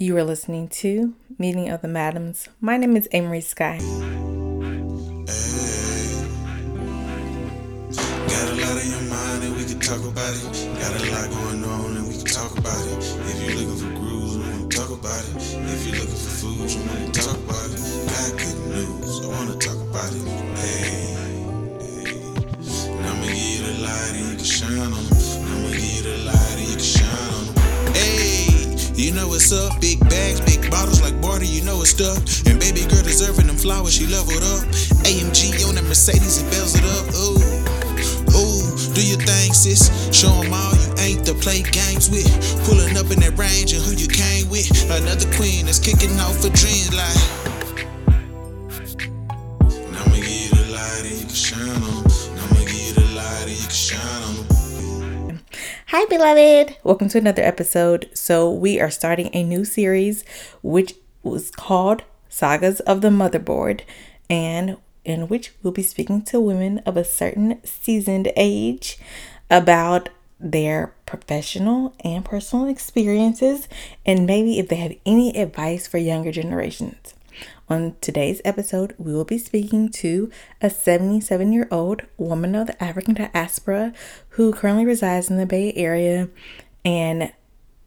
You are listening to Meeting of the Madams. My name is Amory Sky. Got a lot on your mind and we can talk about it. Got a lot going on and we can talk about it. If you're looking for grooves, we want to talk about it. If you're looking for food, want to talk about it. Got good news, I want to talk about it. Hey. What's up? Big bags, big bottles like barter, you know it's stuff. And baby girl deserving them flowers, she leveled up. AMG on that Mercedes, it bells it up. Ooh. Ooh, do your thing, sis. Show 'em all you ain't to play games with. Pulling up in that range and who you came with. Another queen that's kicking off for dreams like. And I'ma give you the light and you can shine on Hi, beloved. Welcome to another episode. So, we are starting a new series which was called Sagas of the Motherboard, and in which we'll be speaking to women of a certain seasoned age about their professional and personal experiences, and maybe if they have any advice for younger generations. On today's episode, we will be speaking to a 77 year old woman of the African diaspora who currently resides in the Bay Area and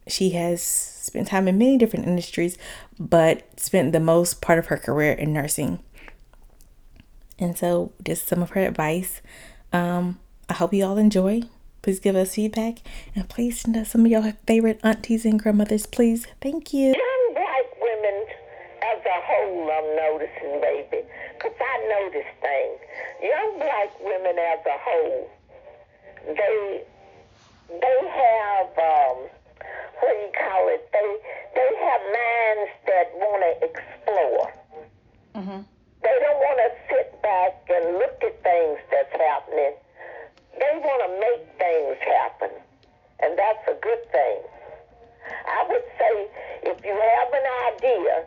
she has spent time in many different industries, but spent the most part of her career in nursing. And so, just some of her advice. Um, I hope you all enjoy. Please give us feedback and please send us some of your favorite aunties and grandmothers, please. Thank you. Young black women as a whole, I'm noticing, baby, because I notice things. Young black women as a whole, they they have um, what do you call it? They they have minds that want to explore. They don't want to sit back and look at things that's happening. They want to make things happen, and that's a good thing. I would say if you have an idea,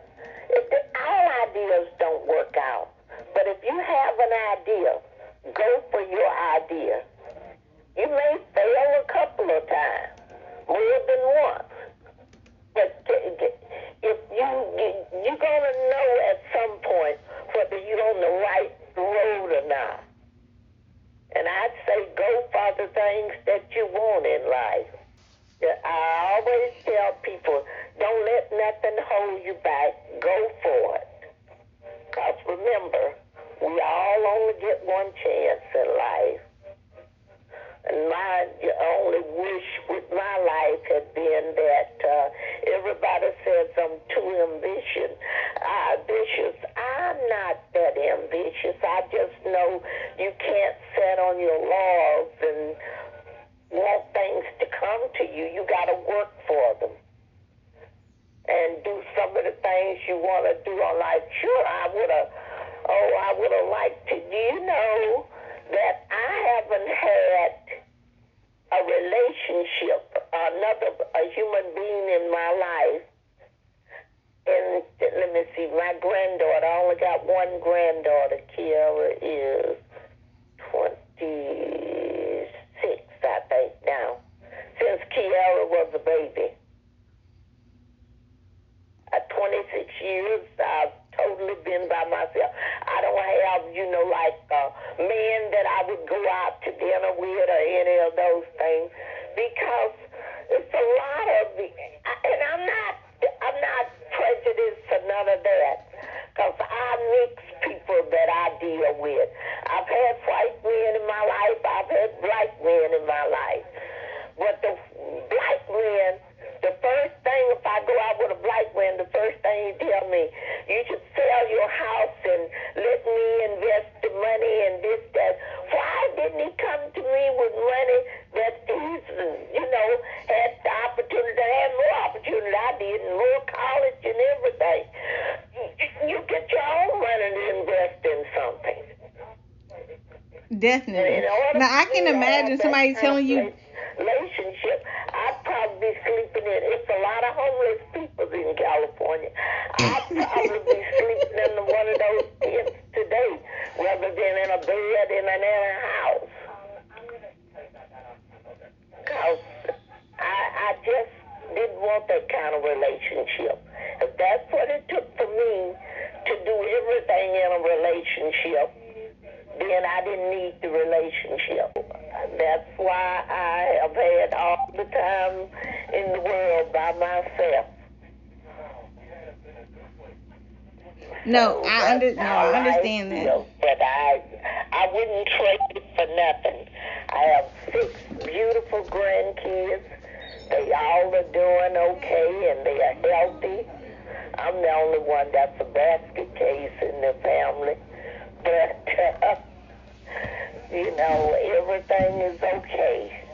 if the, all ideas don't work out, but if you have an idea, go for your idea. You may fail a couple of times, more than once, but if you you- you're gonna know at some point whether you're on the right road or not. And I'd say go for the things that you want in life. I always tell people, don't let nothing hold you back. Go for it. Because remember, we all only get one chance in life. And my only wish with my life had been that uh, everybody says I'm too ambitious. Uh, ambitious. I'm not that ambitious. I just know you can't sit on your laurels and want things to come to you. You got to work for them and do some of the things you want to do on life. Sure, I would have. Oh, I would have liked to. Do you know that I haven't had a relationship, another a human being in my life? And let me see, my granddaughter. I only got one granddaughter. Kiara is twenty-six, I think now. Since Kiara was a baby uh, 26 years, I've totally been by myself. I don't have, you know, like uh, men that I would go out to dinner with or any of those things because it's a lot of and I'm not, I'm not prejudiced to none of that because I mix people that I deal with. I've had white men in my life, I've had black men in my life. But the black men, first thing, if I go out with a black man, the first thing he tell me, you should sell your house and let me invest the money and this, that. Why didn't he come to me with money that he's, you know, had the opportunity to have more opportunity I did and more college and everything? You get your own money to invest in something. Definitely. Now I can imagine somebody telling you, relationship. I'd probably be sleeping in. It's a lot of homeless people in California. I'd mm. probably be sleeping in one of those tents today, rather than in a bed in an in a house. Cause I I just didn't want that kind of relationship. If that's what it took for me to do everything in a relationship, then I didn't need the relationship. That's why I have had all the time in the world by myself. No, I under no, I understand that. feel, But I, I wouldn't trade it for nothing. I have six beautiful grandkids. They all are doing okay and they are healthy. I'm the only one that's a basket case in the family. But, uh, you know, everything is okay.